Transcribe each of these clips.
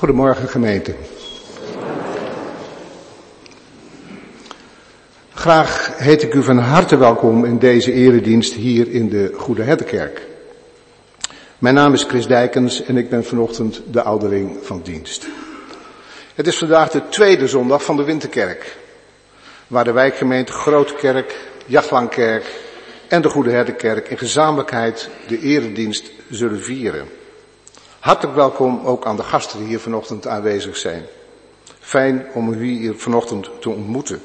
Goedemorgen gemeente. Graag heet ik u van harte welkom in deze eredienst hier in de Goede Herdenkerk. Mijn naam is Chris Dijkens en ik ben vanochtend de ouderling van dienst. Het is vandaag de tweede zondag van de Winterkerk, waar de wijkgemeente Grote Kerk, Jachtlangkerk en de Goede Herdenkerk in gezamenlijkheid de eredienst zullen vieren. Hartelijk welkom ook aan de gasten die hier vanochtend aanwezig zijn. Fijn om u hier vanochtend te ontmoeten.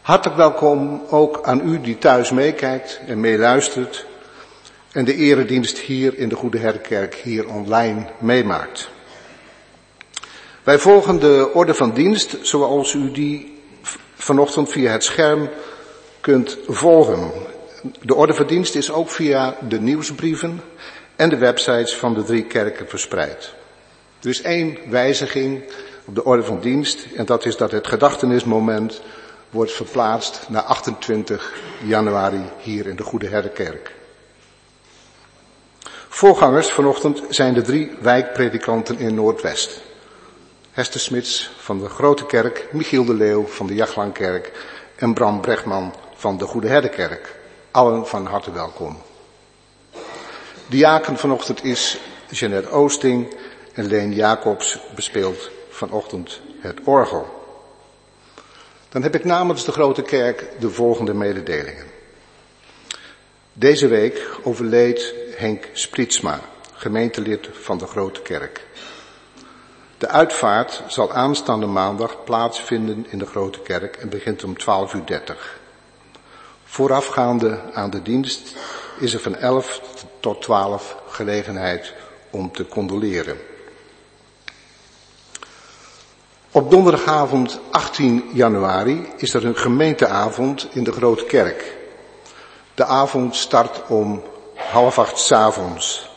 Hartelijk welkom ook aan u die thuis meekijkt en meeluistert en de eredienst hier in de Goede Herkerk hier online meemaakt. Wij volgen de orde van dienst zoals u die vanochtend via het scherm kunt volgen. De orde van dienst is ook via de nieuwsbrieven en de websites van de drie kerken verspreid. Er is één wijziging op de orde van dienst en dat is dat het gedachtenismoment wordt verplaatst naar 28 januari hier in de Goede Herdenkerk. Voorgangers vanochtend zijn de drie wijkpredikanten in Noordwest. Hester Smits van de Grote Kerk, Michiel de Leeuw van de Jachtlangkerk en Bram Brechtman van de Goede Herdenkerk. Allen van harte welkom. Diaken vanochtend is Jeanette Oosting en Leen Jacobs bespeelt vanochtend het orgel. Dan heb ik namens de Grote Kerk de volgende mededelingen. Deze week overleed Henk Spritsma, gemeentelid van de Grote Kerk. De uitvaart zal aanstaande maandag plaatsvinden in de Grote Kerk en begint om 12.30 uur. Voorafgaande aan de dienst is er van 11 tot 12 gelegenheid om te condoleren. Op donderdagavond 18 januari is er een gemeenteavond in de Grote Kerk. De avond start om half acht s avonds.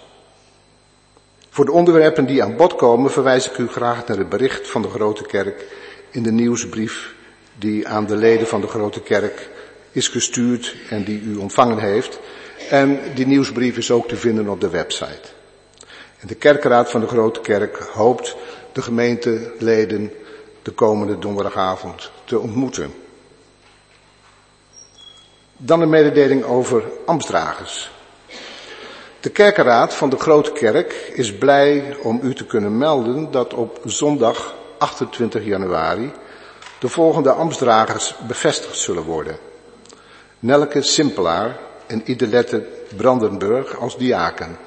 Voor de onderwerpen die aan bod komen verwijs ik u graag naar het bericht van de Grote Kerk in de nieuwsbrief die aan de leden van de Grote Kerk is gestuurd en die u ontvangen heeft. En die nieuwsbrief is ook te vinden op de website. En de kerkraad van de Grote Kerk hoopt de gemeenteleden de komende donderdagavond te ontmoeten. Dan een mededeling over ambtsdragers. De kerkenraad van de Grote Kerk is blij om u te kunnen melden dat op zondag 28 januari de volgende ambtsdragers bevestigd zullen worden. Nelke Simpelaar en Idelette Brandenburg als diaken.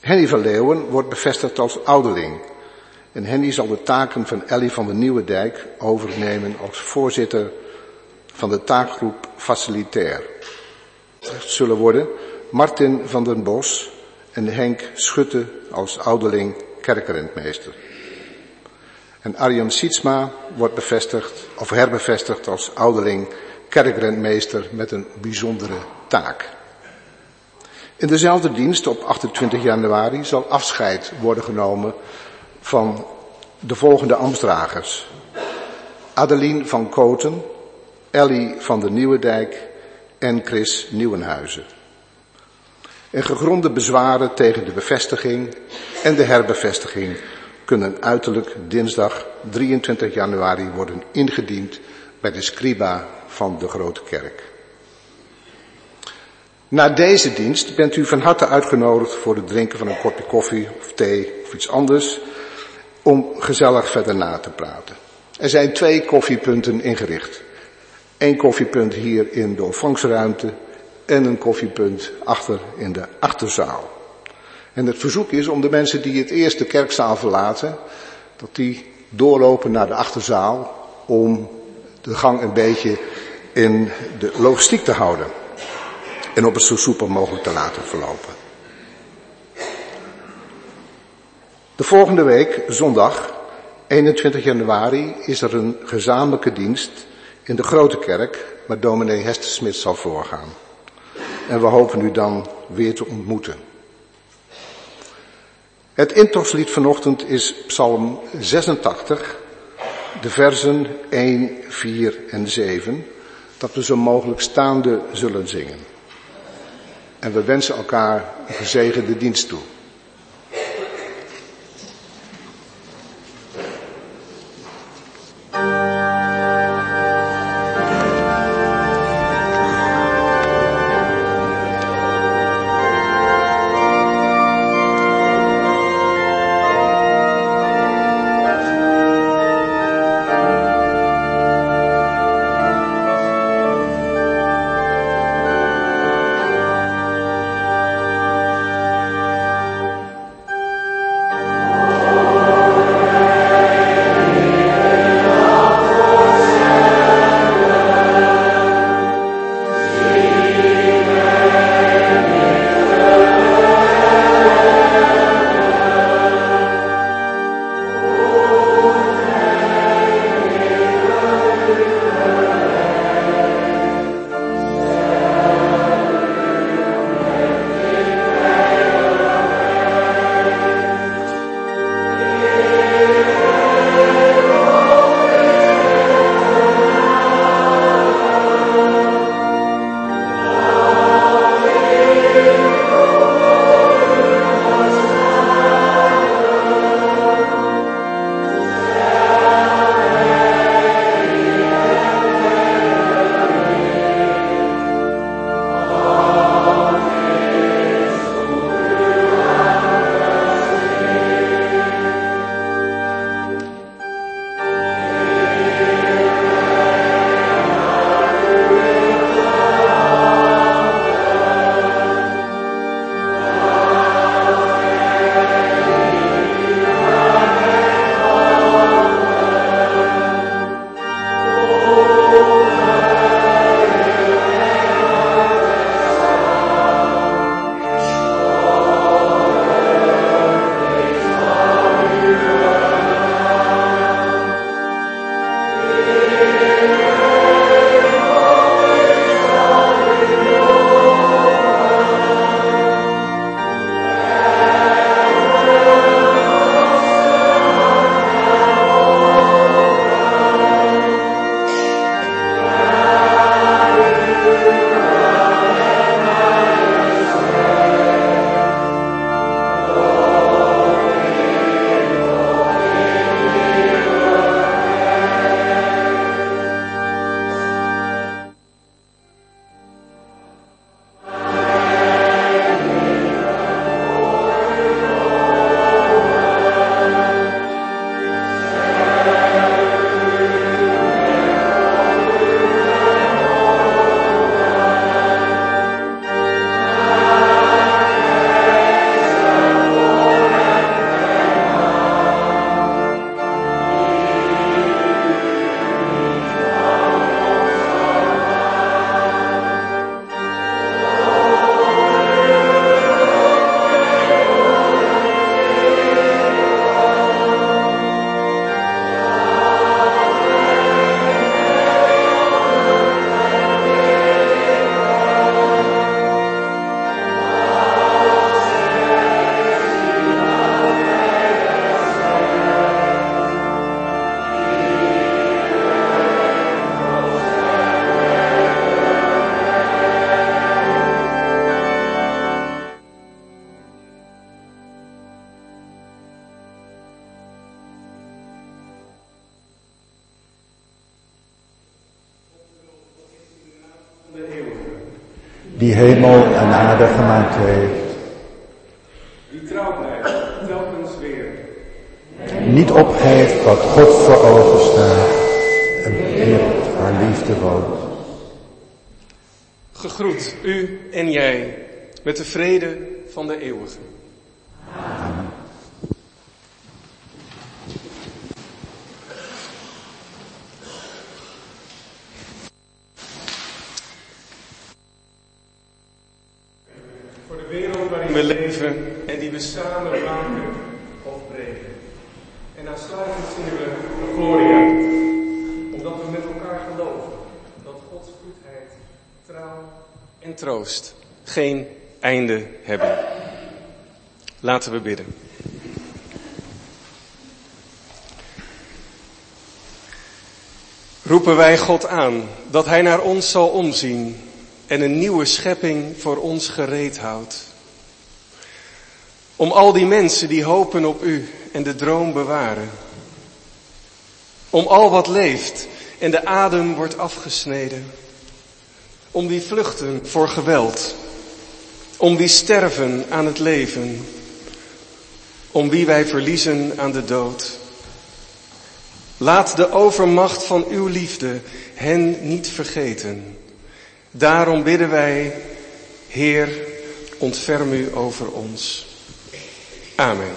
Henny van Leeuwen wordt bevestigd als ouderling. En Henny zal de taken van Ellie van de Nieuwe Dijk overnemen als voorzitter van de taakgroep Facilitair. Zullen worden Martin van den Bos en Henk Schutte als ouderling kerkrentmeester. En Arjan Sietsma wordt bevestigd of herbevestigd als ouderling kerkrentmeester met een bijzondere In dezelfde dienst op 28 januari zal afscheid worden genomen van de volgende ambtsdragers. Adeline van Koten, Ellie van de Nieuwendijk en Chris Nieuwenhuizen. En gegronde bezwaren tegen de bevestiging en de herbevestiging kunnen uiterlijk dinsdag 23 januari worden ingediend bij de scriba van de Grote Kerk. Na deze dienst bent u van harte uitgenodigd voor het drinken van een kopje koffie of thee of iets anders om gezellig verder na te praten. Er zijn twee koffiepunten ingericht. Eén koffiepunt hier in de ontvangstruimte en een koffiepunt achter in de achterzaal. En het verzoek is om de mensen die het eerst de kerkzaal verlaten, dat die doorlopen naar de achterzaal om de gang een beetje in de logistiek te houden. En op het zo soepel mogelijk te laten verlopen. De volgende week, zondag, 21 januari, is er een gezamenlijke dienst in de Grote Kerk, waar dominee Hester Smit zal voorgaan. En we hopen u dan weer te ontmoeten. Het intoslied vanochtend is Psalm 86, de versen 1, 4 en 7, dat we zo mogelijk staande zullen zingen. En we wensen elkaar een gezegende dienst toe. En aarde gemaakt heeft. Die trouw blijft, telkens weer. Niet opgeeft wat God voor ogen staat en beheert haar liefde woont. Gegroet, u en jij, met de vrede van de eeuwige. Voor de wereld waarin we leven en die we samen maken of breken. En aansluitend zingen we de Gloria, omdat we met elkaar geloven dat Gods goedheid, trouw en troost geen einde hebben. Laten we bidden. Roepen wij God aan dat Hij naar ons zal omzien en een nieuwe schepping voor ons gereed houdt. Om al die mensen die hopen op U en de droom bewaren. Om al wat leeft en de adem wordt afgesneden. Om wie vluchten voor geweld. Om wie sterven aan het leven. Om wie wij verliezen aan de dood. Laat de overmacht van uw liefde hen niet vergeten. Daarom bidden wij, Heer, ontferm u over ons. Amen.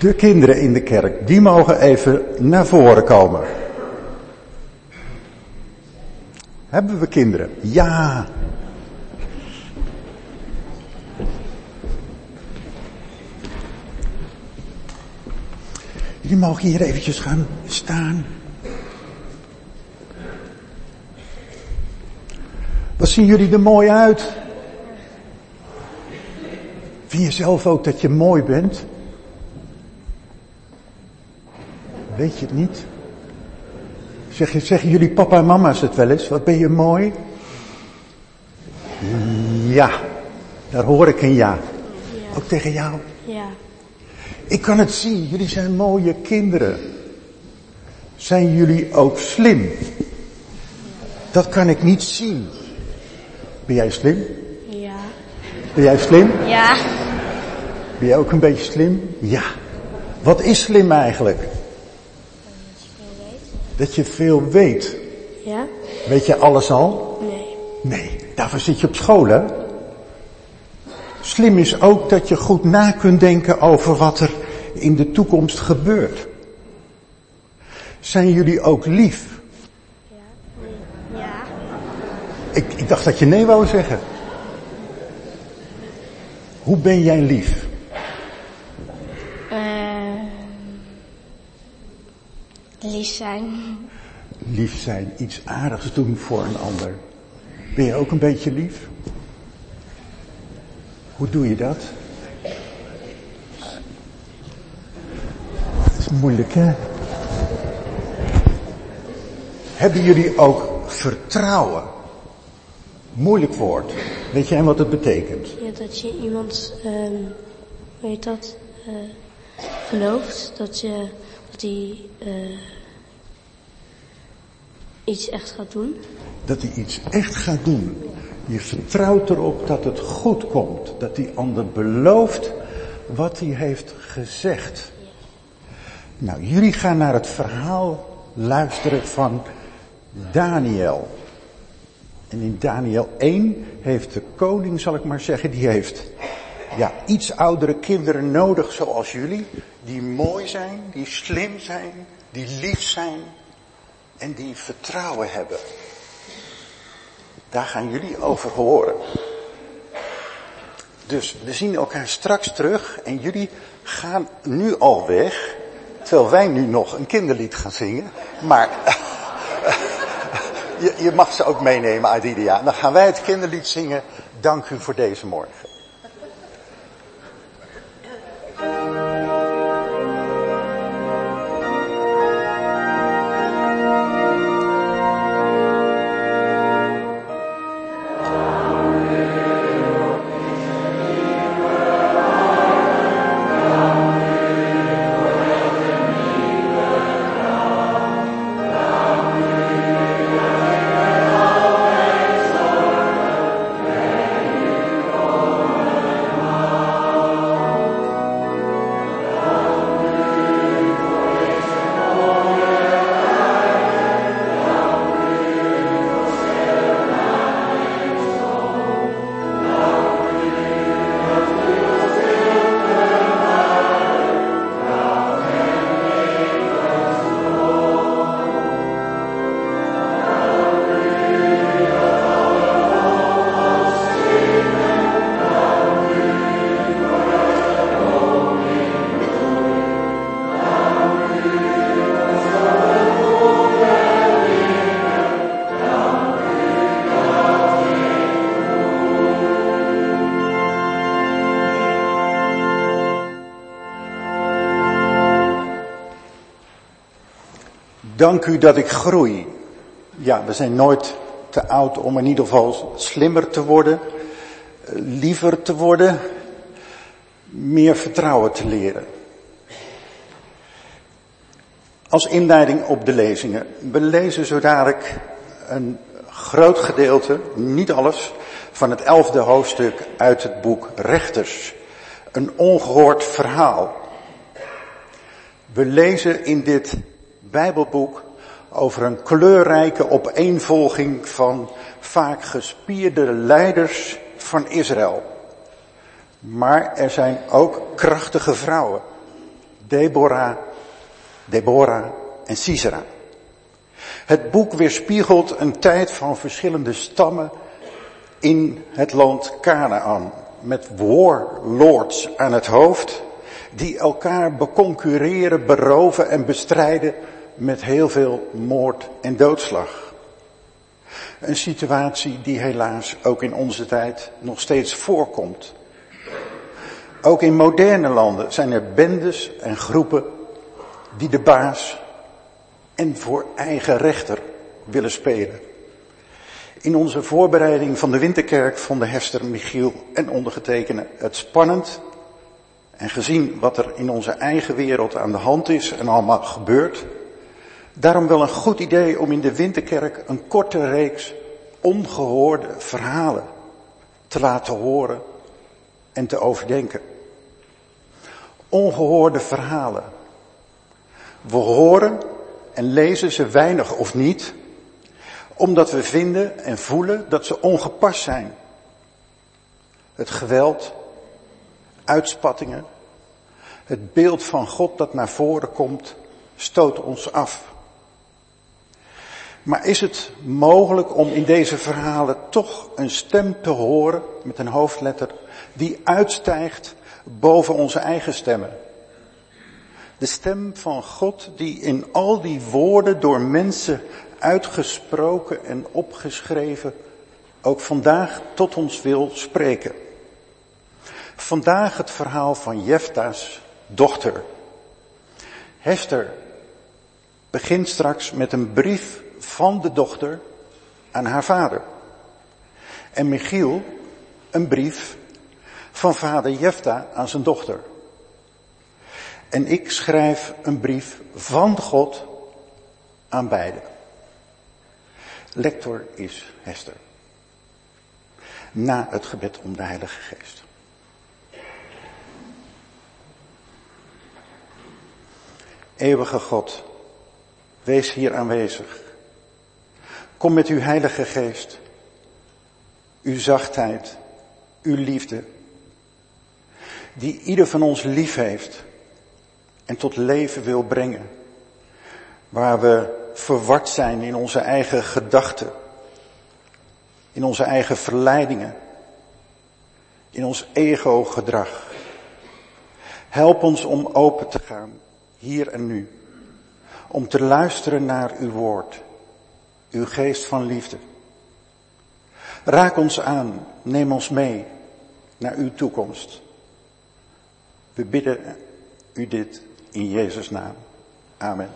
De kinderen in de kerk, die mogen even naar voren komen. Hebben we kinderen? Ja. Jullie mogen hier eventjes gaan staan. Wat zien jullie er mooi uit? Vind je zelf ook dat je mooi bent? Weet je het niet? Zeg, zeggen jullie papa en mama's het wel eens? Wat ben je mooi? Ja, daar hoor ik een ja. Ook tegen jou? Ja. Ik kan het zien, jullie zijn mooie kinderen. Zijn jullie ook slim? Dat kan ik niet zien. Ben jij slim? Ja. Ben jij slim? Ja. Ben jij ook een beetje slim? Ja. Wat is slim eigenlijk? Dat je veel weet. Ja? Weet je alles al? Nee. Nee, daarvoor zit je op school hè. Slim is ook dat je goed na kunt denken over wat er in de toekomst gebeurt. Zijn jullie ook lief? Ja. Ik, ik dacht dat je nee wou zeggen. Hoe ben jij lief? Eh lief zijn. Lief zijn, iets aardigs doen voor een ander. Ben je ook een beetje lief? Hoe doe je dat? Dat is moeilijk, hè? Hebben jullie ook vertrouwen? Moeilijk woord. Weet jij wat het betekent? Ja, dat je iemand, ehm weet dat, eh gelooft. Dat je, dat hij eh iets echt gaat doen. Dat hij iets echt gaat doen. Je vertrouwt erop dat het goed komt. Dat die ander belooft wat hij heeft gezegd. Nou, jullie gaan naar het verhaal luisteren van Daniel. En in Daniel 1 heeft de koning, zal ik maar zeggen, die heeft ja, iets oudere kinderen nodig zoals jullie. Die mooi zijn, die slim zijn, die lief zijn en die vertrouwen hebben. Daar gaan jullie over horen. Dus we zien elkaar straks terug en jullie gaan nu al weg, terwijl wij nu nog een kinderlied gaan zingen. Maar je, je mag ze ook meenemen, Adidia. Dan gaan wij het kinderlied zingen. Dank u voor deze morgen. Dank u dat ik groei. Ja, we zijn nooit te oud om in ieder geval slimmer te worden, liever te worden, meer vertrouwen te leren. Als inleiding op de lezingen. We lezen zo dadelijk een groot gedeelte, niet alles, van het elfde hoofdstuk uit het boek Rechters. Een ongehoord verhaal. We lezen in dit Bijbelboek over een kleurrijke opeenvolging van vaak gespierde leiders van Israël. Maar er zijn ook krachtige vrouwen. Deborah, Deborah en Sisera. Het boek weerspiegelt een tijd van verschillende stammen in het land Canaan. Met warlords aan het hoofd die elkaar beconcurreren, beroven en bestrijden met heel veel moord en doodslag. Een situatie die helaas ook in onze tijd nog steeds voorkomt. Ook in moderne landen zijn er bendes en groepen die de baas en voor eigen rechter willen spelen. In onze voorbereiding van de Winterkerk vonden Hester, Michiel en ondergetekende het spannend en gezien wat er in onze eigen wereld aan de hand is en allemaal gebeurt, daarom wel een goed idee om in de Winterkerk een korte reeks ongehoorde verhalen te laten horen en te overdenken. Ongehoorde verhalen. We horen en lezen ze weinig of niet, omdat we vinden en voelen dat ze ongepast zijn. Het geweld, uitspattingen, het beeld van God dat naar voren komt, stoot ons af. Maar is het mogelijk om in deze verhalen toch een stem te horen met een hoofdletter die uitstijgt boven onze eigen stemmen? De stem van God die in al die woorden door mensen uitgesproken en opgeschreven ook vandaag tot ons wil spreken. Vandaag het verhaal van Jefta's dochter. Hester begint straks met een brief van de dochter aan haar vader. En Michiel een brief van vader Jefta aan zijn dochter. En ik schrijf een brief van God aan beide. Lector is Hester. Na het gebed om de Heilige Geest. Eeuwige God, wees hier aanwezig. Kom met uw Heilige Geest, uw zachtheid, uw liefde, die ieder van ons lief heeft en tot leven wil brengen. Waar we verward zijn in onze eigen gedachten, in onze eigen verleidingen, in ons ego-gedrag. Help ons om open te gaan, hier en nu, om te luisteren naar uw woord, uw geest van liefde. Raak ons aan, neem ons mee naar uw toekomst. We bidden u dit in Jezus' naam. Amen.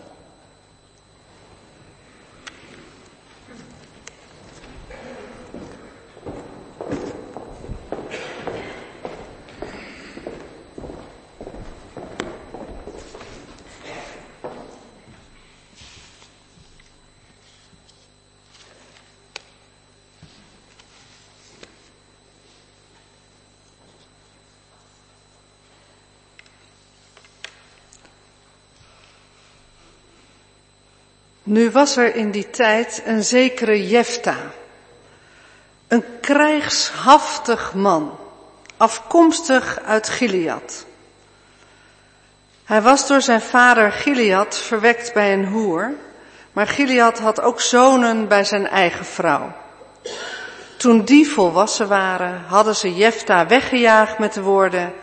Nu was er in die tijd een zekere Jefta, een krijgshaftig man, afkomstig uit Gilead. Hij was door zijn vader Gilead verwekt bij een hoer, maar Gilead had ook zonen bij zijn eigen vrouw. Toen die volwassen waren, hadden ze Jefta weggejaagd met de woorden,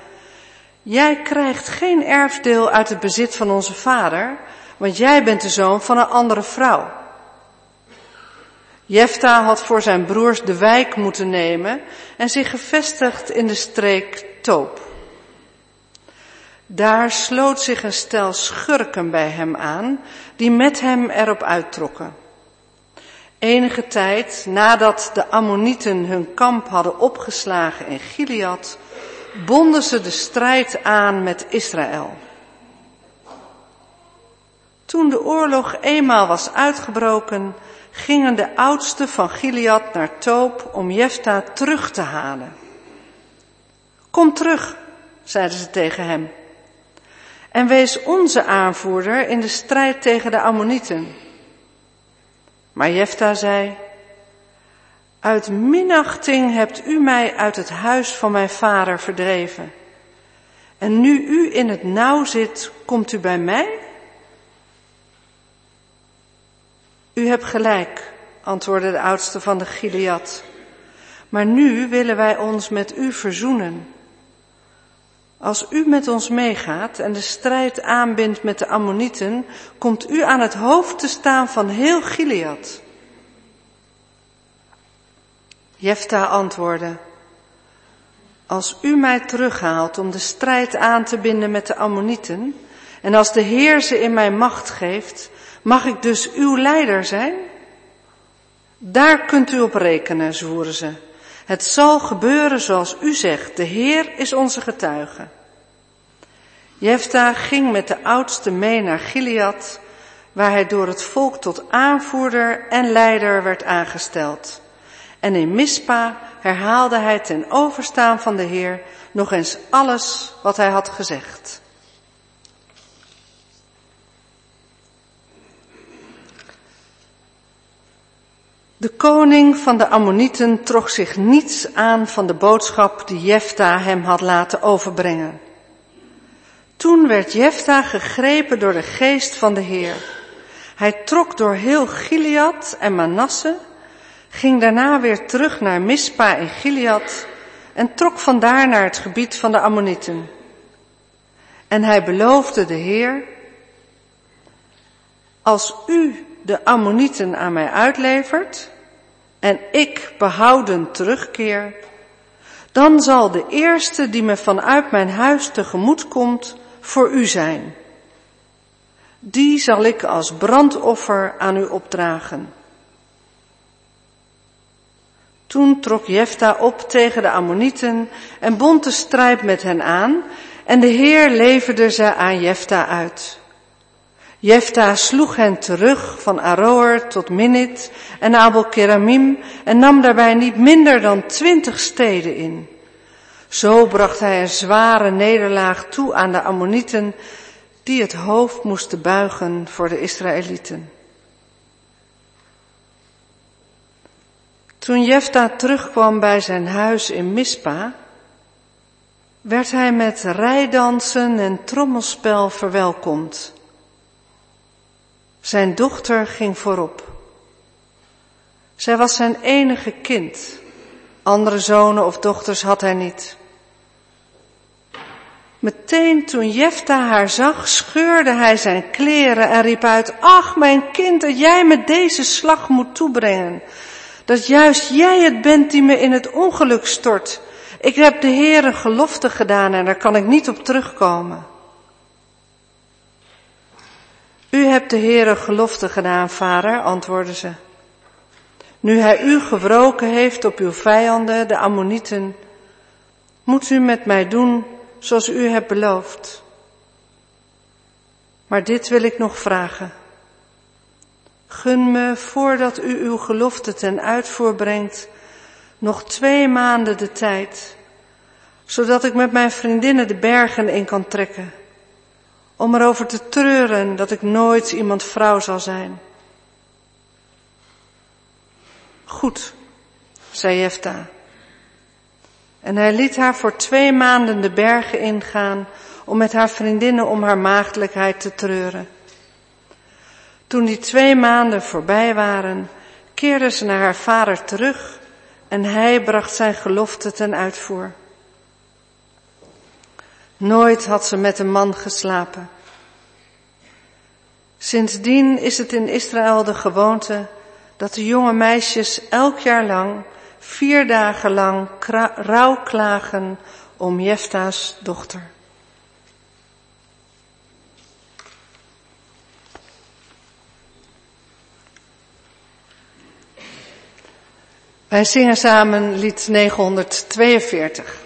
Jij krijgt geen erfdeel uit het bezit van onze vader, want jij bent de zoon van een andere vrouw. Jefta had voor zijn broers de wijk moeten nemen en zich gevestigd in de streek Toop. Daar sloot zich een stel schurken bij hem aan, die met hem erop uittrokken. Enige tijd nadat de Ammonieten hun kamp hadden opgeslagen in Gilead, bonden ze de strijd aan met Israël. Toen de oorlog eenmaal was uitgebroken, gingen de oudsten van Gilead naar Toop om Jefta terug te halen. Kom terug, zeiden ze tegen hem. En wees onze aanvoerder in de strijd tegen de Ammonieten. Maar Jefta zei, uit minachting hebt u mij uit het huis van mijn vader verdreven. En nu u in het nauw zit, komt u bij mij? U hebt gelijk, antwoordde de oudste van de Gilead. Maar nu willen wij ons met u verzoenen. Als u met ons meegaat en de strijd aanbindt met de Ammonieten, komt u aan het hoofd te staan van heel Gilead. Jefta antwoordde, als u mij terughaalt om de strijd aan te binden met de Ammonieten, en als de Heer ze in mijn macht geeft, Mag ik dus uw leider zijn? Daar kunt u op rekenen, zwoeren ze. Het zal gebeuren zoals u zegt. De Heer is onze getuige. Jefta ging met de oudste mee naar Gilead, waar hij door het volk tot aanvoerder en leider werd aangesteld. En in Mispa herhaalde hij ten overstaan van de Heer nog eens alles wat hij had gezegd. De koning van de Ammonieten trok zich niets aan van de boodschap die Jefta hem had laten overbrengen. Toen werd Jefta gegrepen door de geest van de Heer. Hij trok door heel Gilead en Manasse, ging daarna weer terug naar Mispa in Gilead en trok vandaar naar het gebied van de Ammonieten. En hij beloofde de Heer, als u de Ammonieten aan mij uitlevert en ik behouden terugkeer, dan zal de eerste die me vanuit mijn huis tegemoet komt voor u zijn. Die zal ik als brandoffer aan u opdragen. Toen trok Jefta op tegen de Ammonieten en bond de strijd met hen aan en de Heer leverde ze aan Jefta uit. Jefta sloeg hen terug van Aroer tot Minit en Abel Keramim en nam daarbij niet minder dan twintig steden in. Zo bracht hij een zware nederlaag toe aan de Ammonieten die het hoofd moesten buigen voor de Israëlieten. Toen Jefta terugkwam bij zijn huis in Mispa, werd hij met rijdansen en trommelspel verwelkomd. Zijn dochter ging voorop. Zij was zijn enige kind. Andere zonen of dochters had hij niet. Meteen toen Jefta haar zag, scheurde hij zijn kleren en riep uit, ach mijn kind, dat jij me deze slag moet toebrengen. Dat juist jij het bent die me in het ongeluk stort. Ik heb de Heer een gelofte gedaan en daar kan ik niet op terugkomen. U hebt de Heer een gelofte gedaan, vader, antwoordde ze. Nu hij u gewroken heeft op uw vijanden, de Ammonieten, moet u met mij doen zoals u hebt beloofd. Maar dit wil ik nog vragen. Gun me, voordat u uw gelofte ten uitvoer brengt, nog twee maanden de tijd, zodat ik met mijn vriendinnen de bergen in kan trekken, om erover te treuren dat ik nooit iemand vrouw zal zijn. Goed, zei Jefta. En hij liet haar voor twee maanden de bergen ingaan om met haar vriendinnen om haar maagdelijkheid te treuren. Toen die twee maanden voorbij waren, keerde ze naar haar vader terug en hij bracht zijn gelofte ten uitvoer. Nooit had ze met een man geslapen. Sindsdien is het in Israël de gewoonte dat de jonge meisjes elk jaar lang, vier dagen lang, rouw klagen om Jefta's dochter. Wij zingen samen lied 942.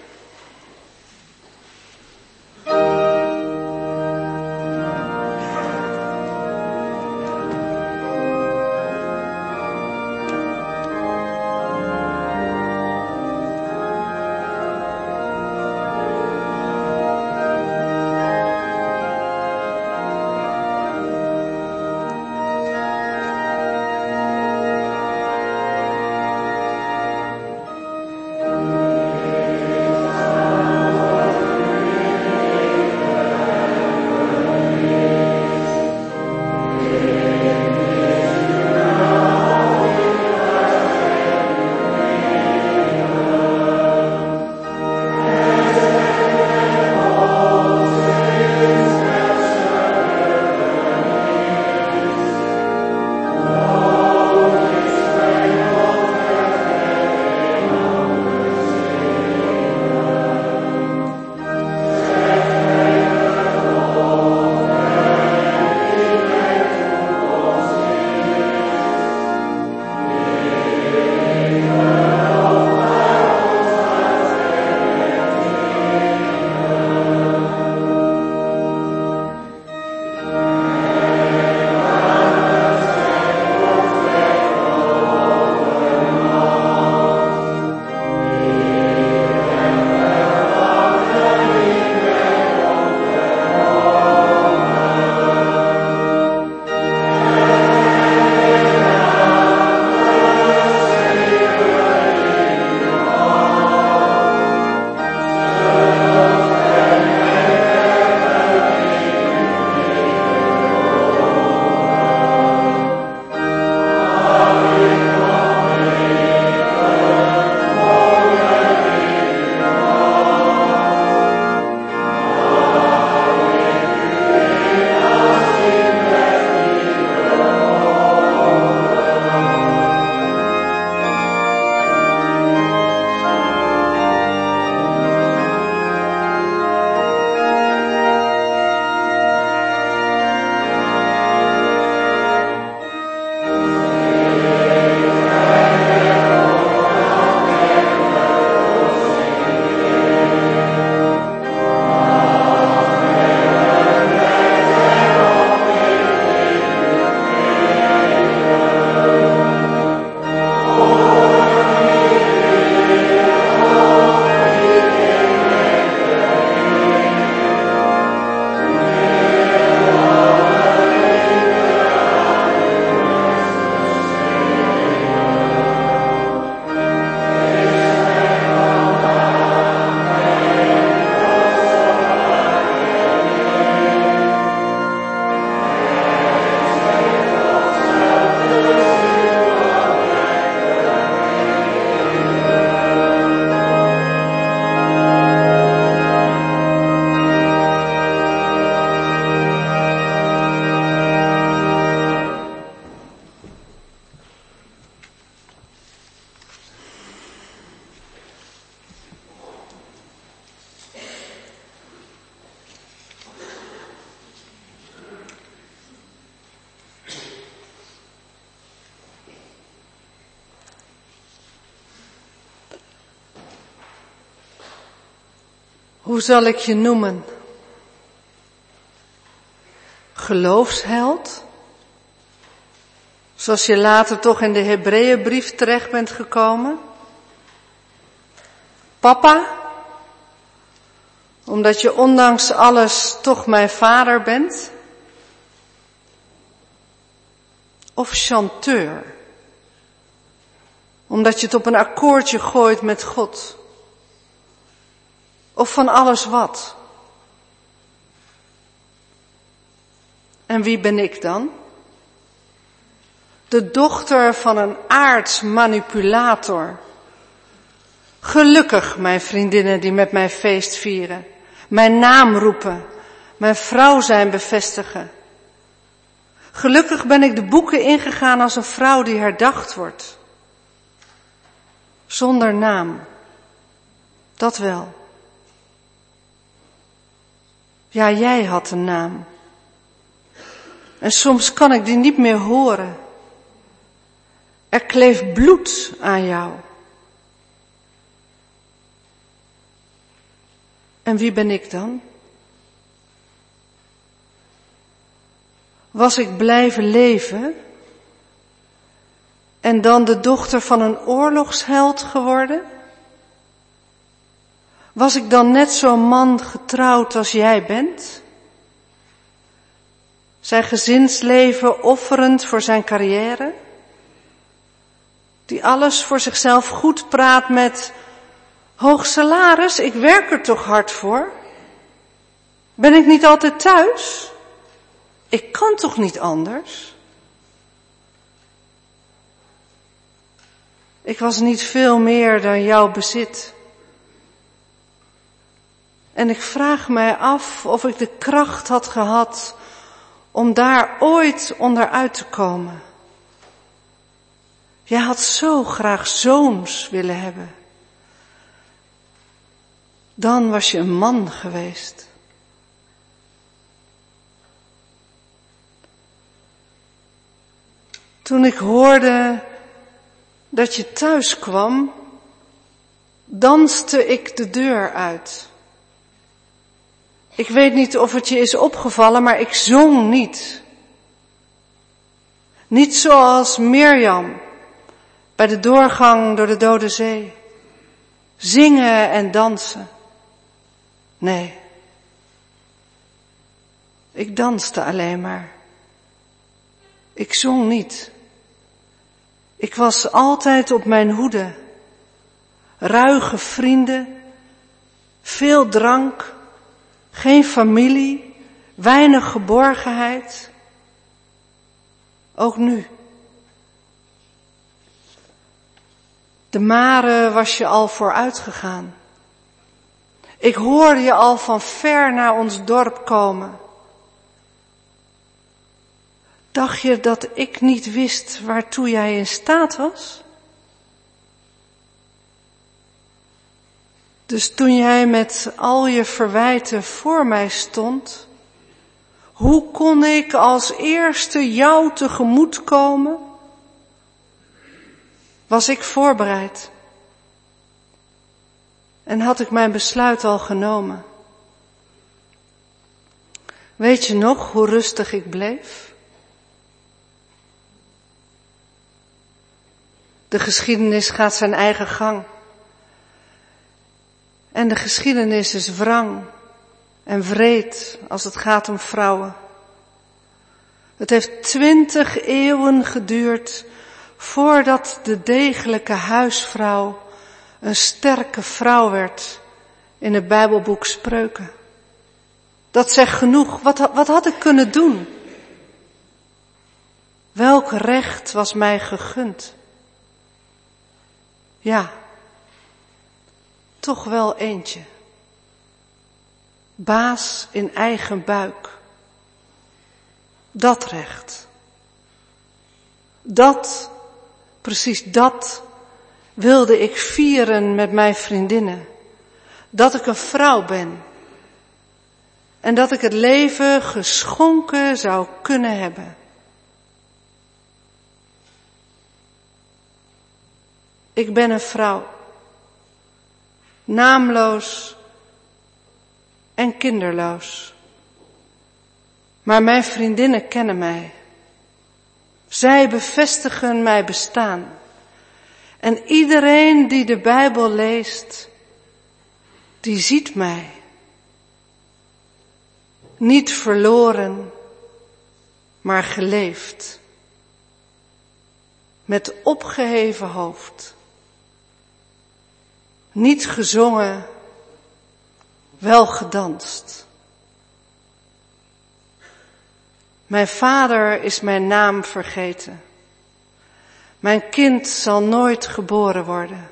Zal ik je noemen? Geloofsheld? Zoals je later toch in de Hebreeënbrief terecht bent gekomen? Papa? Omdat je ondanks alles toch mijn vader bent? Of chanteur? Omdat je het op een akkoordje gooit met God? Of van alles wat? En wie ben ik dan? De dochter van een aardsmanipulator. Gelukkig, mijn vriendinnen die met mij feest vieren. Mijn naam roepen. Mijn vrouw zijn bevestigen. Gelukkig ben ik de boeken ingegaan als een vrouw die herdacht wordt. Zonder naam. Dat wel. Ja, jij had een naam. En soms kan ik die niet meer horen. Er kleeft bloed aan jou. En wie ben ik dan? Was ik blijven leven en dan de dochter van een oorlogsheld geworden? Was ik dan net zo'n man getrouwd als jij bent? Zijn gezinsleven offerend voor zijn carrière? Die alles voor zichzelf goed praat met hoog salaris, ik werk er toch hard voor? Ben ik niet altijd thuis? Ik kan toch niet anders? Ik was niet veel meer dan jouw bezit. En ik vraag mij af of ik de kracht had gehad om daar ooit onderuit te komen. Jij had zo graag zoons willen hebben. Dan was je een man geweest. Toen ik hoorde dat je thuis kwam, danste ik de deur uit. Ik weet niet of het je is opgevallen, maar ik zong niet. Niet zoals Mirjam bij de doorgang door de Dode Zee. Zingen en dansen. Nee. Ik danste alleen maar. Ik zong niet. Ik was altijd op mijn hoede. Ruige vrienden, veel drank, geen familie, weinig geborgenheid. Ook nu. De mare was je al vooruit gegaan. Ik hoorde je al van ver naar ons dorp komen. Dacht je dat ik niet wist waartoe jij in staat was? Dus toen jij met al je verwijten voor mij stond, hoe kon ik als eerste jou tegemoet komen? Was ik voorbereid? En had ik mijn besluit al genomen? Weet je nog hoe rustig ik bleef? De geschiedenis gaat zijn eigen gang. En de geschiedenis is wrang en wreed als het gaat om vrouwen. Het heeft twintig eeuwen geduurd voordat de degelijke huisvrouw een sterke vrouw werd in het Bijbelboek Spreuken. Dat zegt genoeg. Wat, wat had ik kunnen doen? Welk recht was mij gegund? Ja, toch wel eentje. Baas in eigen buik. Dat recht. Dat, precies dat, wilde ik vieren met mijn vriendinnen. Dat ik een vrouw ben. En dat ik het leven geschonken zou kunnen hebben. Ik ben een vrouw naamloos en kinderloos. Maar mijn vriendinnen kennen mij. Zij bevestigen mijn bestaan. En iedereen die de Bijbel leest, die ziet mij. Niet verloren, maar geleefd. Met opgeheven hoofd. Niet gezongen, wel gedanst. Mijn vader is mijn naam vergeten. Mijn kind zal nooit geboren worden.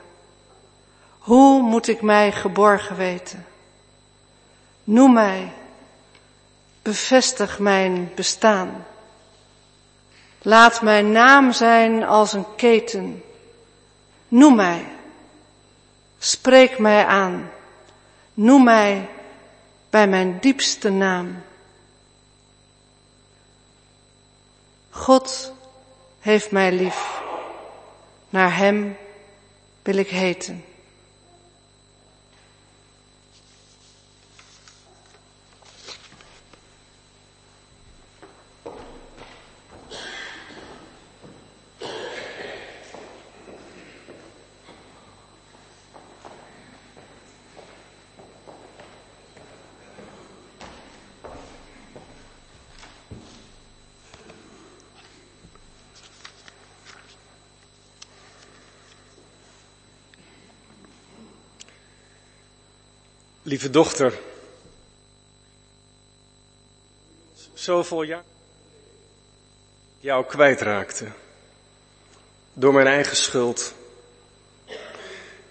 Hoe moet ik mij geborgen weten? Noem mij, bevestig mijn bestaan. Laat mijn naam zijn als een keten. Noem mij, spreek mij aan. Noem mij bij mijn diepste naam. God heeft mij lief. Naar Hem wil ik heten. Lieve dochter, zoveel jaar. Jou kwijtraakte. Door mijn eigen schuld.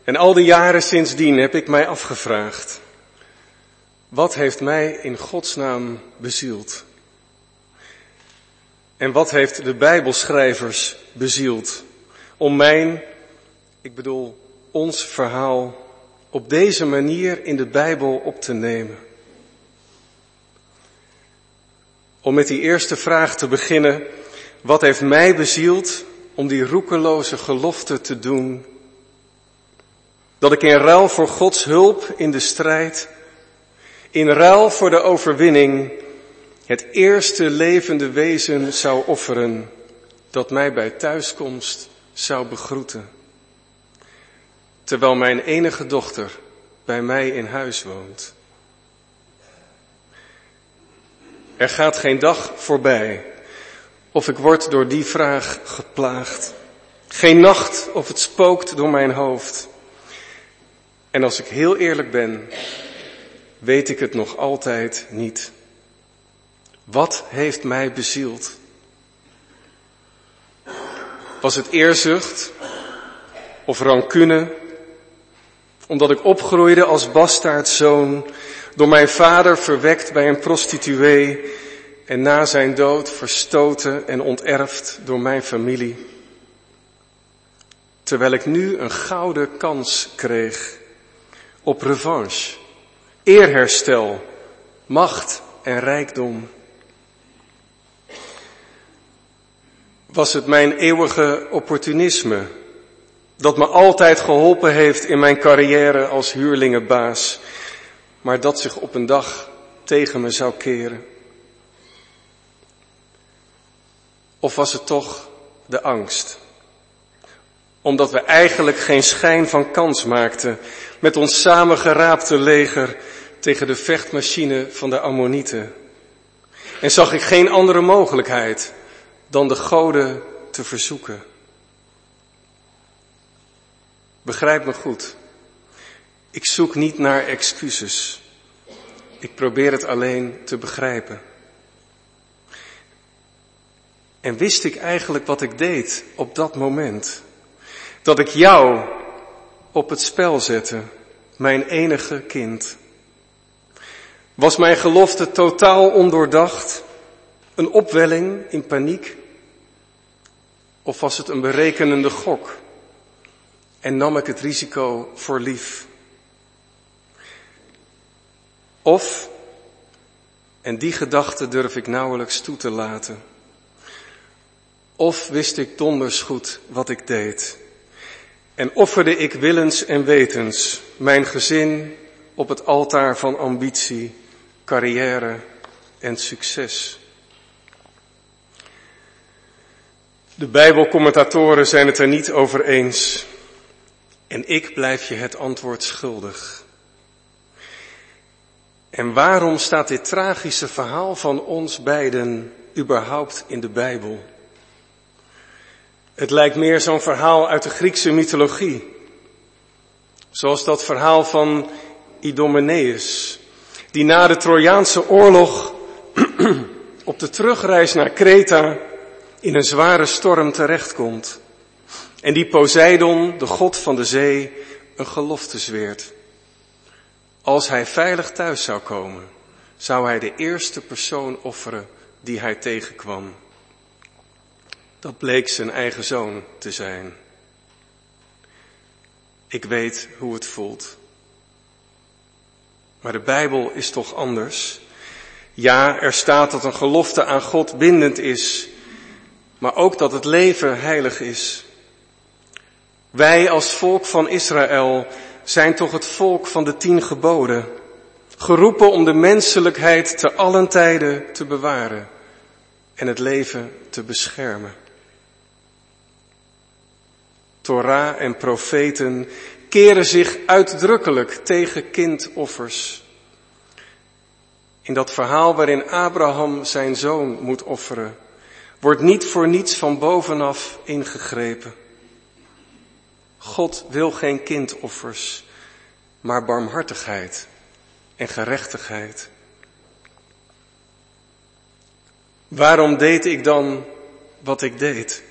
En al die jaren sindsdien heb ik mij afgevraagd, wat heeft mij in Gods naam bezield? En wat heeft de Bijbelschrijvers bezield? Om mijn, ik bedoel ons verhaal op deze manier in de Bijbel op te nemen. Om met die eerste vraag te beginnen, wat heeft mij bezield om die roekeloze gelofte te doen? Dat ik in ruil voor Gods hulp in de strijd, in ruil voor de overwinning, het eerste levende wezen zou offeren dat mij bij thuiskomst zou begroeten terwijl mijn enige dochter bij mij in huis woont. Er gaat geen dag voorbij of ik word door die vraag geplaagd. Geen nacht of het spookt door mijn hoofd. En als ik heel eerlijk ben, weet ik het nog altijd niet. Wat heeft mij bezield? Was het eerzucht of rancune omdat ik opgroeide als bastaardzoon, door mijn vader verwekt bij een prostituee en na zijn dood verstoten en onterfd door mijn familie. Terwijl ik nu een gouden kans kreeg op revanche, eerherstel, macht en rijkdom. Was het mijn eeuwige opportunisme dat me altijd geholpen heeft in mijn carrière als huurlingenbaas, maar dat zich op een dag tegen me zou keren. Of was het toch de angst? Omdat we eigenlijk geen schijn van kans maakten met ons samengeraapte leger tegen de vechtmachine van de Ammonieten. En zag ik geen andere mogelijkheid dan de goden te verzoeken. Begrijp me goed. Ik zoek niet naar excuses. Ik probeer het alleen te begrijpen. En wist ik eigenlijk wat ik deed op dat moment? Dat ik jou op het spel zette, mijn enige kind. Was mijn gelofte totaal ondoordacht? Een opwelling in paniek? Of was het een berekenende gok? En nam ik het risico voor lief. Of, en die gedachte durf ik nauwelijks toe te laten, of wist ik donders goed wat ik deed en offerde ik willens en wetens mijn gezin op het altaar van ambitie carrière en succes. De Bijbelcommentatoren zijn het er niet over eens. En ik blijf je het antwoord schuldig. En waarom staat dit tragische verhaal van ons beiden überhaupt in de Bijbel? Het lijkt meer zo'n verhaal uit de Griekse mythologie. Zoals dat verhaal van Idomeneus, die na de Trojaanse oorlog op de terugreis naar Kreta in een zware storm terechtkomt. En die Poseidon, de god van de zee, een gelofte zweert. Als hij veilig thuis zou komen, zou hij de eerste persoon offeren die hij tegenkwam. Dat bleek zijn eigen zoon te zijn. Ik weet hoe het voelt. Maar de Bijbel is toch anders? Ja, er staat dat een gelofte aan God bindend is, maar ook dat het leven heilig is. Wij als volk van Israël zijn toch het volk van de tien geboden, geroepen om de menselijkheid te allen tijden te bewaren en het leven te beschermen. Torah en profeten keren zich uitdrukkelijk tegen kindoffers. In dat verhaal waarin Abraham zijn zoon moet offeren, wordt niet voor niets van bovenaf ingegrepen. God wil geen kindoffers, maar barmhartigheid en gerechtigheid. Waarom deed ik dan wat ik deed?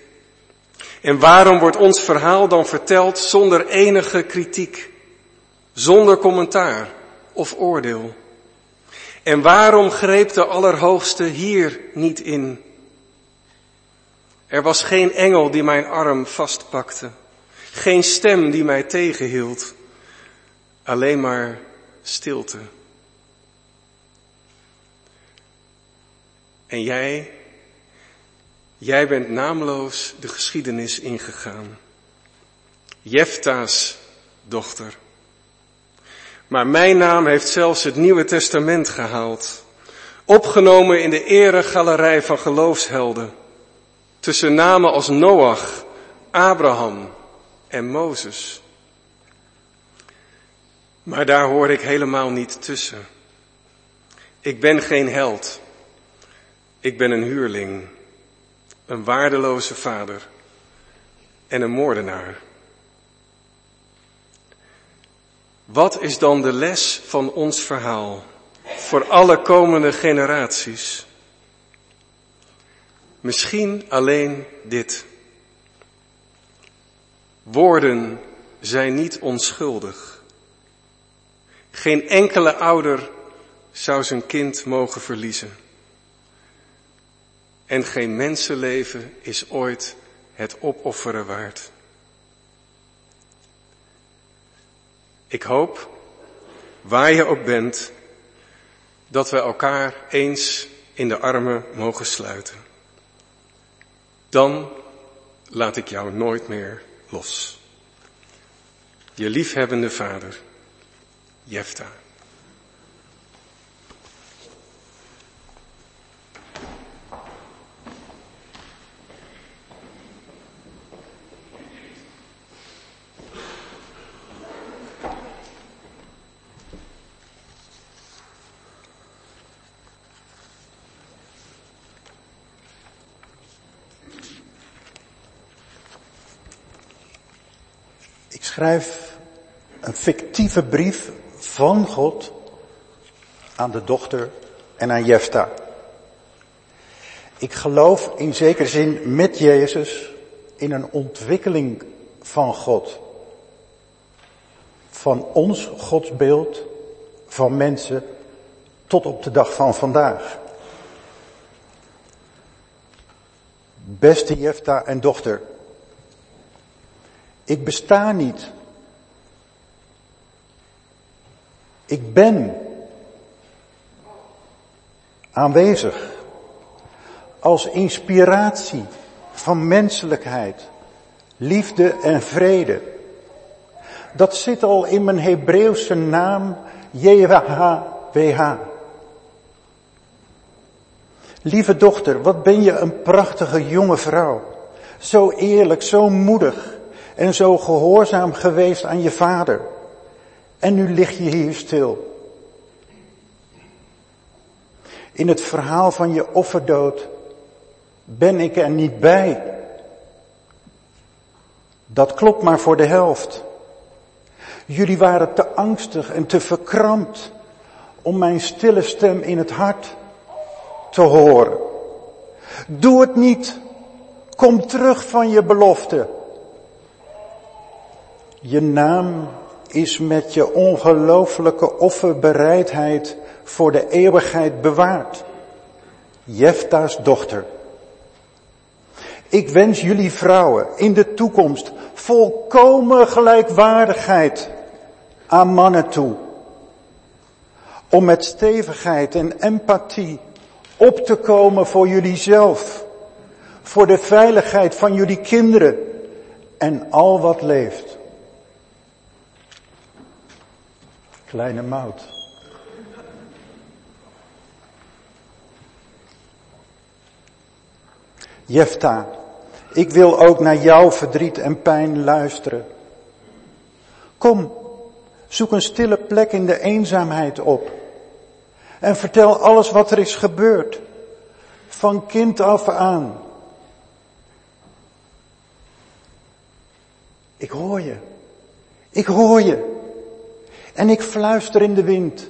En waarom wordt ons verhaal dan verteld zonder enige kritiek, zonder commentaar of oordeel? En waarom greep de Allerhoogste hier niet in? Er was geen engel die mijn arm vastpakte, geen stem die mij tegenhield, alleen maar stilte. En jij, Jij bent naamloos de geschiedenis ingegaan. Jefta's dochter. Maar mijn naam heeft zelfs het Nieuwe Testament gehaald. Opgenomen in de eregalerij van geloofshelden. Tussen namen als Noach, Abraham en Mozes. Maar daar hoor ik helemaal niet tussen. Ik ben geen held. Ik ben een huurling een waardeloze vader en een moordenaar. Wat is dan de les van ons verhaal voor alle komende generaties? Misschien alleen dit. Woorden zijn niet onschuldig. Geen enkele ouder zou zijn kind mogen verliezen. En geen mensenleven is ooit het opofferen waard. Ik hoop, waar je ook bent, dat we elkaar eens in de armen mogen sluiten. Dan laat ik jou nooit meer los. Je liefhebbende vader, Jefta. Schrijf een fictieve brief van God aan de dochter en aan Jefta. Ik geloof in zekere zin met Jezus in een ontwikkeling van God. Van ons godsbeeld, van mensen, tot op de dag van vandaag. Beste Jefta en dochter, ik besta niet. Ik ben aanwezig als inspiratie van menselijkheid, liefde en vrede. Dat zit al in mijn Hebreeuwse naam JWH. Lieve dochter, wat ben je een prachtige jonge vrouw. Zo eerlijk, zo moedig en zo gehoorzaam geweest aan je vader. En nu lig je hier stil. In het verhaal van je offerdood ben ik er niet bij. Dat klopt maar voor de helft. Jullie waren te angstig en te verkrampt om mijn stille stem in het hart te horen. Doe het niet. Kom terug van je belofte. Je naam is met je ongelooflijke offerbereidheid voor de eeuwigheid bewaard. Jefta's dochter. Ik wens jullie vrouwen in de toekomst volkomen gelijkwaardigheid aan mannen toe. Om met stevigheid en empathie op te komen voor jullie zelf. Voor de veiligheid van jullie kinderen en al wat leeft. Kleine mout. Jefta, ik wil ook naar jouw verdriet en pijn luisteren. Kom, zoek een stille plek in de eenzaamheid op. En vertel alles wat er is gebeurd. Van kind af aan. Ik hoor je. Ik hoor je. En ik fluister in de wind.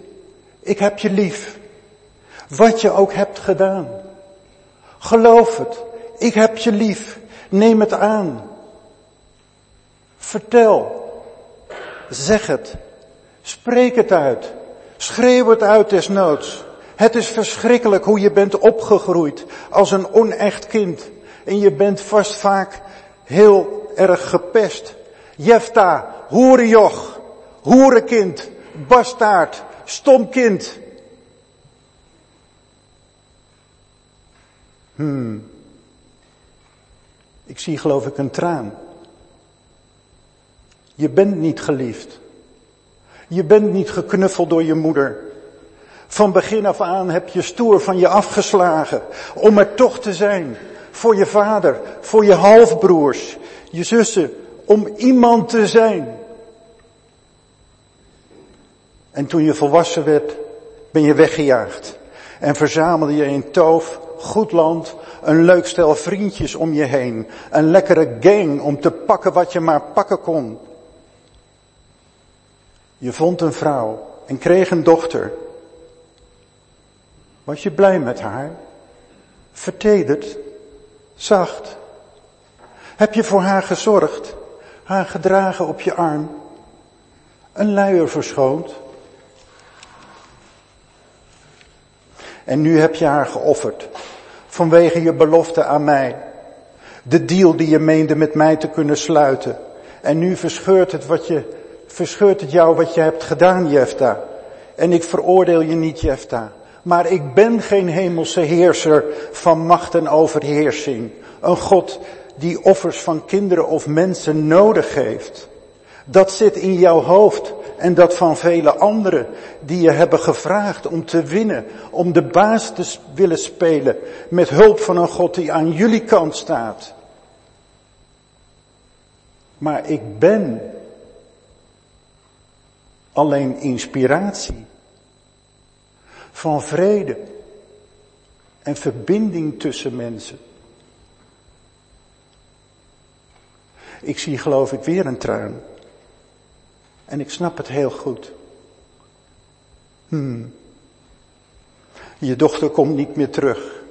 Ik heb je lief. Wat je ook hebt gedaan. Geloof het. Ik heb je lief. Neem het aan. Vertel. Zeg het. Spreek het uit. Schreeuw het uit desnoods. Het is verschrikkelijk hoe je bent opgegroeid als een onecht kind. En je bent vast vaak heel erg gepest. Jefta, hoerenjoch, hoerenkind, bastaard, stom kind. Hmm. Ik zie geloof ik een traan. Je bent niet geliefd. Je bent niet geknuffeld door je moeder. Van begin af aan heb je stoer van je afgeslagen om er toch te zijn. Voor je vader, voor je halfbroers, je zussen, om iemand te zijn. En toen je volwassen werd, ben je weggejaagd. En verzamelde je in Toof, goed land, een leuk stel vriendjes om je heen. Een lekkere gang om te pakken wat je maar pakken kon. Je vond een vrouw en kreeg een dochter. Was je blij met haar? Vertederd? Zacht? Heb je voor haar gezorgd? Haar gedragen op je arm? Een luier verschoond? En nu heb je haar geofferd. Vanwege je belofte aan mij. De deal die je meende met mij te kunnen sluiten. En nu verscheurt het wat je, verscheurt het jou wat je hebt gedaan, Jefta. En ik veroordeel je niet, Jefta. Maar ik ben geen hemelse heerser van macht en overheersing. Een God die offers van kinderen of mensen nodig heeft. Dat zit in jouw hoofd en dat van vele anderen die je hebben gevraagd om te winnen, om de baas te willen spelen met hulp van een God die aan jullie kant staat. Maar ik ben alleen inspiratie van vrede en verbinding tussen mensen. Ik zie geloof ik weer een traan. En ik snap het heel goed. Hmm. Je dochter komt niet meer terug.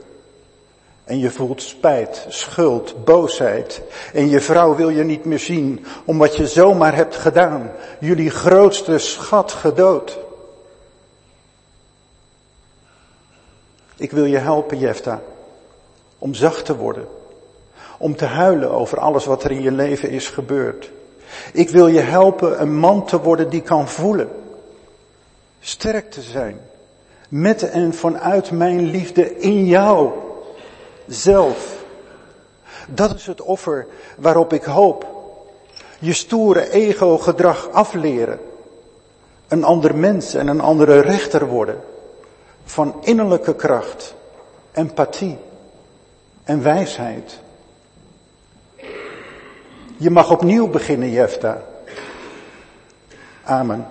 En je voelt spijt, schuld, boosheid. En je vrouw wil je niet meer zien, omdat je zomaar hebt gedaan. Jullie grootste schat gedood. Ik wil je helpen, Jefta, om zacht te worden. Om te huilen over alles wat er in je leven is gebeurd. Ik wil je helpen een man te worden die kan voelen. Sterk te zijn. Met en vanuit mijn liefde in jou. Zelf. Dat is het offer waarop ik hoop. Je stoere ego-gedrag afleren. Een ander mens en een andere rechter worden. Van innerlijke kracht. empathie en wijsheid. Je mag opnieuw beginnen, Jefta. Amen.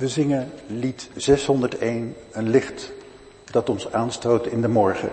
We zingen lied 601, een licht dat ons aanstoot in de morgen.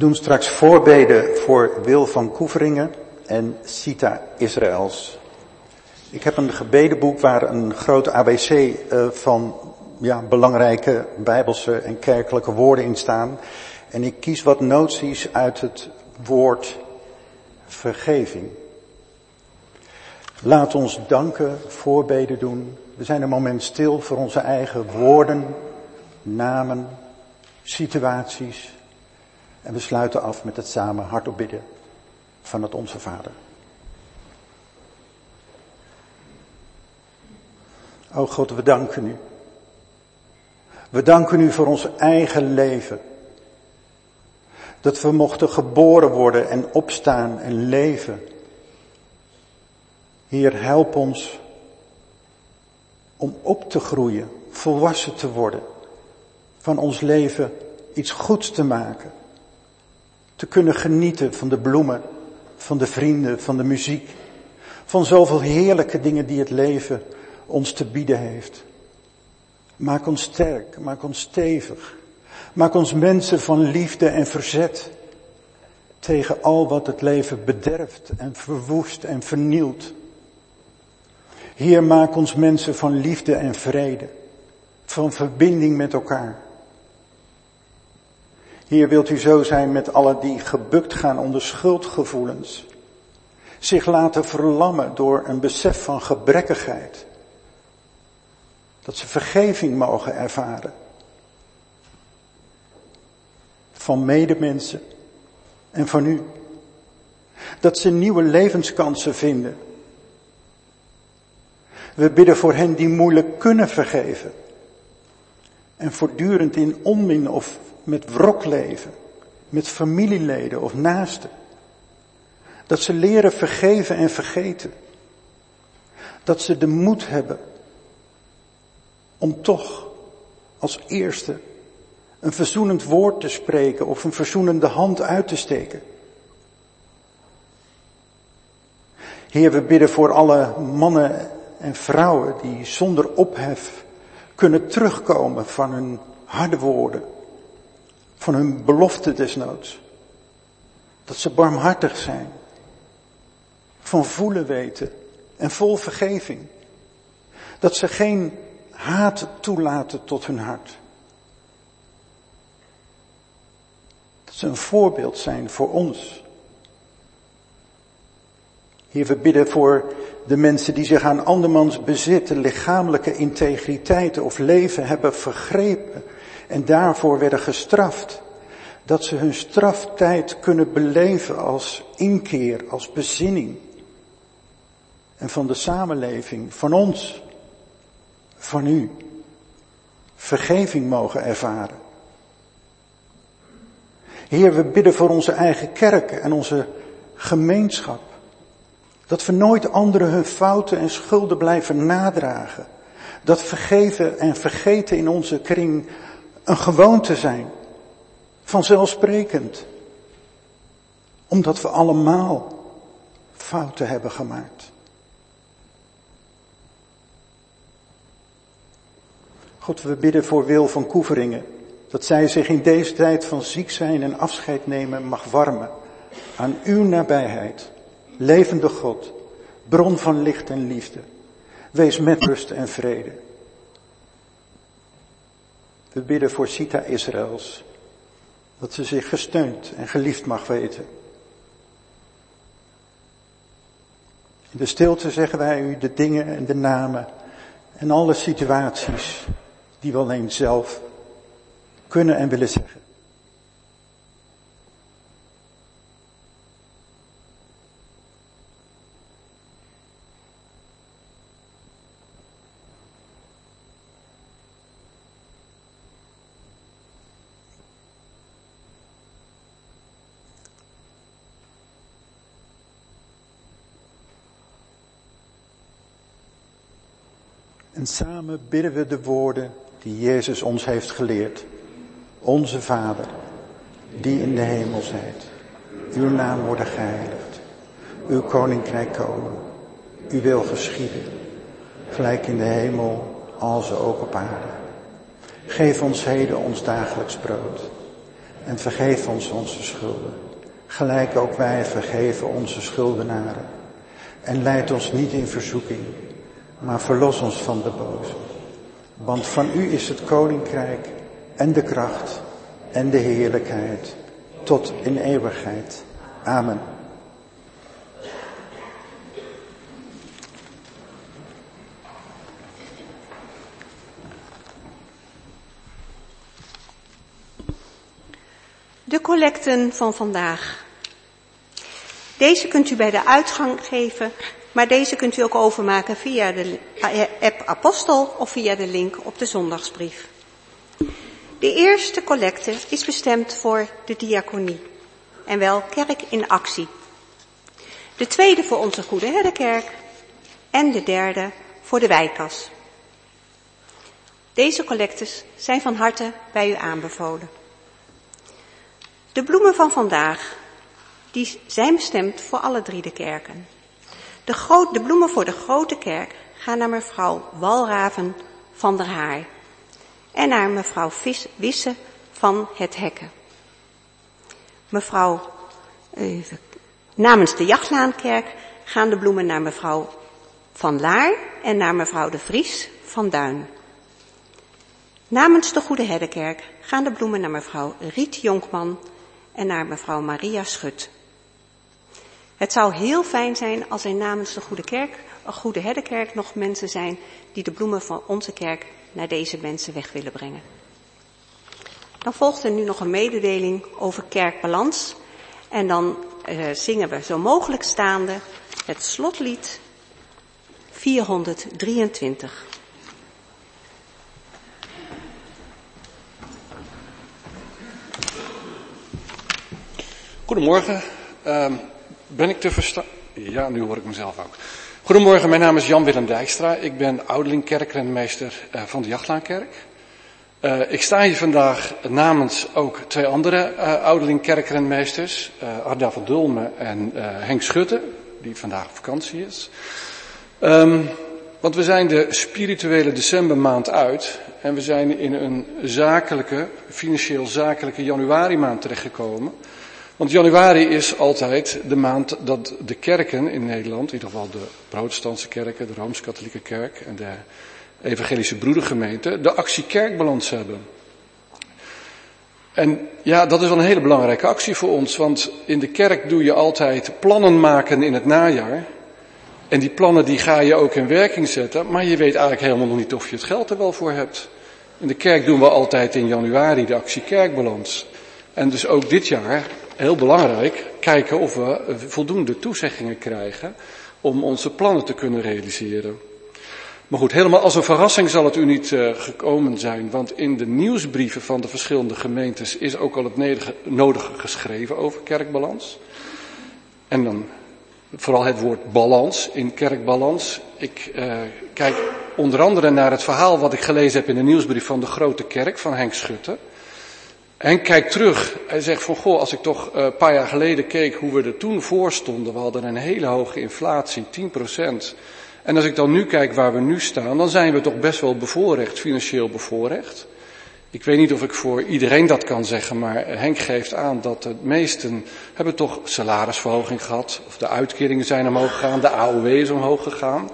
Doen straks voorbeden voor Wil van Koeveringen en Sita Israëls. Ik heb een gebedenboek waar een groot ABC uh, van ja, belangrijke bijbelse en kerkelijke woorden in staan. En ik kies wat noties uit het woord vergeving. Laat ons danken, voorbeden doen. We zijn een moment stil voor onze eigen woorden, namen, situaties. En we sluiten af met het samen hardop bidden van het Onze Vader. O God, we danken u. We danken u voor ons eigen leven. Dat we mochten geboren worden en opstaan en leven. Heer, help ons om op te groeien, volwassen te worden, van ons leven iets goeds te maken. Te kunnen genieten van de bloemen, van de vrienden, van de muziek, van zoveel heerlijke dingen die het leven ons te bieden heeft. Maak ons sterk, maak ons stevig. Maak ons mensen van liefde en verzet tegen al wat het leven bederft en verwoest en vernielt. Heer, maak ons mensen van liefde en vrede, van verbinding met elkaar. Heer, wilt u zo zijn met allen die gebukt gaan onder schuldgevoelens, zich laten verlammen door een besef van gebrekkigheid, dat ze vergeving mogen ervaren van medemensen en van u. Dat ze nieuwe levenskansen vinden. We bidden voor hen die moeilijk kunnen vergeven. En voortdurend in onmin of met wrok leven. Met familieleden of naasten. Dat ze leren vergeven en vergeten. Dat ze de moed hebben om toch als eerste een verzoenend woord te spreken of een verzoenende hand uit te steken. Heer, we bidden voor alle mannen en vrouwen die zonder ophef kunnen terugkomen van hun harde woorden, van hun belofte desnoods. Dat ze barmhartig zijn, van voelen weten en vol vergeving. Dat ze geen haat toelaten tot hun hart. Dat ze een voorbeeld zijn voor ons. Hier we bidden voor de mensen die zich aan andermans bezit, lichamelijke integriteit of leven hebben vergrepen en daarvoor werden gestraft. Dat ze hun straftijd kunnen beleven als inkeer, als bezinning. En van de samenleving, van ons, van u, vergeving mogen ervaren. Heer, we bidden voor onze eigen kerk en onze gemeenschap. Dat we nooit anderen hun fouten en schulden blijven nadragen. Dat vergeven en vergeten in onze kring een gewoonte zijn. Vanzelfsprekend. Omdat we allemaal fouten hebben gemaakt. God, we bidden voor Wil van Koeveringen. Dat zij zich in deze tijd van ziek zijn en afscheid nemen mag warmen. Aan uw nabijheid levende God, bron van licht en liefde. Wees met rust en vrede. We bidden voor Sita Israëls, dat ze zich gesteund en geliefd mag weten. In de stilte zeggen wij u de dingen en de namen en alle situaties die we alleen zelf kunnen en willen zeggen. En samen bidden we de woorden die Jezus ons heeft geleerd. Onze Vader, die in de hemel zijt. Uw naam worden geheiligd. Uw koninkrijk komen. Uw wil geschieden. Gelijk in de hemel, als ook op aarde. Geef ons heden ons dagelijks brood. En vergeef ons onze schulden. gelijk ook wij vergeven onze schuldenaren. En leid ons niet in verzoeking, maar verlos ons van de boze. Want van u is het koninkrijk en de kracht en de heerlijkheid tot in eeuwigheid. Amen. De collecten van vandaag. Deze kunt u bij de uitgang geven, maar deze kunt u ook overmaken via de app Apostel of via de link op de zondagsbrief. De eerste collecte is bestemd voor de diaconie en wel kerk in actie. De tweede voor onze Goede Herdenkerk en de derde voor de wijkas. Deze collectes zijn van harte bij u aanbevolen. De bloemen van vandaag, die zijn bestemd voor alle drie de kerken. De, de bloemen voor de grote kerk gaan naar mevrouw Walraven van der Haar en naar mevrouw Wisse van het Hekken. Mevrouw, namens de Jachtlaankerk gaan de bloemen naar mevrouw Van Laar en naar mevrouw de Vries van Duin. Namens de Goede Herdenkerk gaan de bloemen naar mevrouw Riet Jonkman en naar mevrouw Maria Schut. Het zou heel fijn zijn als er namens de Goede Kerk, een Goede Herdenkerk nog mensen zijn die de bloemen van onze kerk naar deze mensen weg willen brengen. Dan volgt er nu nog een mededeling over kerkbalans. En dan uh, zingen we zo mogelijk staande het slotlied 423. Goedemorgen. Uh, ben ik te verstaan? Ja, nu hoor ik mezelf ook. Goedemorgen, mijn naam is Jan-Willem Dijkstra. Ik ben ouderling kerkrenmeester uh, van de Jachtlaankerk. Uh, ik sta hier vandaag namens ook twee andere uh, ouderling kerkrenmeesters. Arda van Dulmen en Henk Schutte, die vandaag op vakantie is. Um, want we zijn de spirituele decembermaand uit. En we zijn in een zakelijke, financieel zakelijke januari maand terechtgekomen. Want januari is altijd de maand dat de kerken in Nederland, in ieder geval de protestantse kerken, de Rooms-Katholieke kerk en de evangelische broedergemeente, de actie kerkbalans hebben. En ja, dat is wel een hele belangrijke actie voor ons, want in de kerk doe je altijd plannen maken in het najaar. En die plannen die ga je ook in werking zetten, maar je weet eigenlijk helemaal nog niet of je het geld er wel voor hebt. In de kerk doen we altijd in januari de actie kerkbalans. En dus ook dit jaar heel belangrijk, kijken of we voldoende toezeggingen krijgen om onze plannen te kunnen realiseren. Maar goed, helemaal als een verrassing zal het u niet uh, gekomen zijn, want in de nieuwsbrieven van de verschillende gemeentes is ook al het nodige geschreven over kerkbalans. En dan vooral het woord balans in kerkbalans. Ik uh, kijk onder andere naar het verhaal wat ik gelezen heb in de nieuwsbrief van de Grote Kerk van Henk Schutte. En kijkt terug en zegt van, goh, als ik toch een paar jaar geleden keek hoe we er toen voor stonden, we hadden een hele hoge inflatie, 10%. En als ik dan nu kijk waar we nu staan, dan zijn we toch best wel bevoorrecht, financieel bevoorrecht. Ik weet niet of ik voor iedereen dat kan zeggen, maar Henk geeft aan dat de meesten hebben toch salarisverhoging gehad, of de uitkeringen zijn omhoog gegaan, de AOW is omhoog gegaan.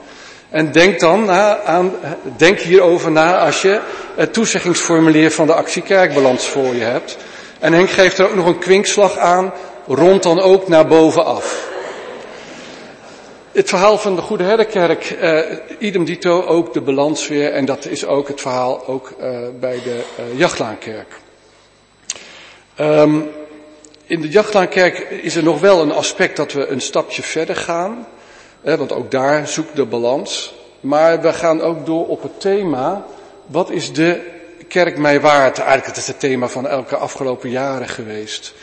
En denk dan na aan, denk hierover na als je het toezeggingsformulier van de actie Kerkbalans voor je hebt. En Henk geeft er ook nog een kwinkslag aan, rond dan ook naar bovenaf. Het verhaal van de Goede Herderkerk, eh, idem dito, ook de balans weer. En dat is ook het verhaal ook uh, bij de uh, Jachtlaankerk. Um, in de Jachtlaankerk is er nog wel een aspect dat we een stapje verder gaan want ook daar zoekt de balans. Maar we gaan ook door op het thema, wat is de kerk mij waard? Eigenlijk het is het thema van elke afgelopen jaren geweest.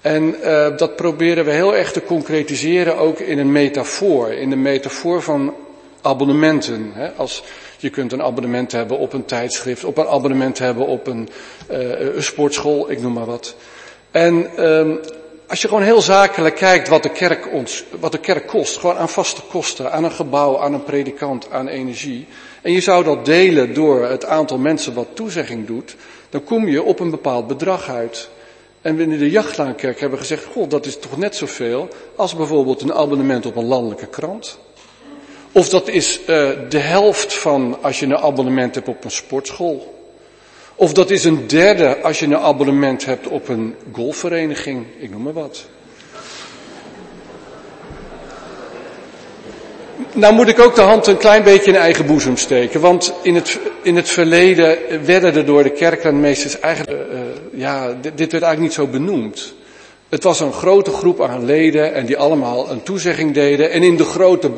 En uh, dat proberen we heel erg te concretiseren ook in een metafoor. In de metafoor van abonnementen. Als je kunt een abonnement hebben op een tijdschrift, op een abonnement hebben op een, een sportschool, ik noem maar wat. En uh, als je gewoon heel zakelijk kijkt wat de kerk ons, wat de kerk kost, gewoon aan vaste kosten, aan een gebouw, aan een predikant, aan energie. En je zou dat delen door het aantal mensen wat toezegging doet, dan kom je op een bepaald bedrag uit. En binnen de Jachtlaankerk hebben we gezegd, goh, dat is toch net zoveel als bijvoorbeeld een abonnement op een landelijke krant. Of dat is uh, de helft van als je een abonnement hebt op een sportschool. Of dat is een derde als je een abonnement hebt op een golfvereniging, ik noem maar wat. Nou moet ik ook de hand een klein beetje in eigen boezem steken. Want in het, in het verleden werden er door de kerklandmeesters eigenlijk, uh, ja, dit, dit werd eigenlijk niet zo benoemd. Het was een grote groep aan leden en die allemaal een toezegging deden. En in de grote bak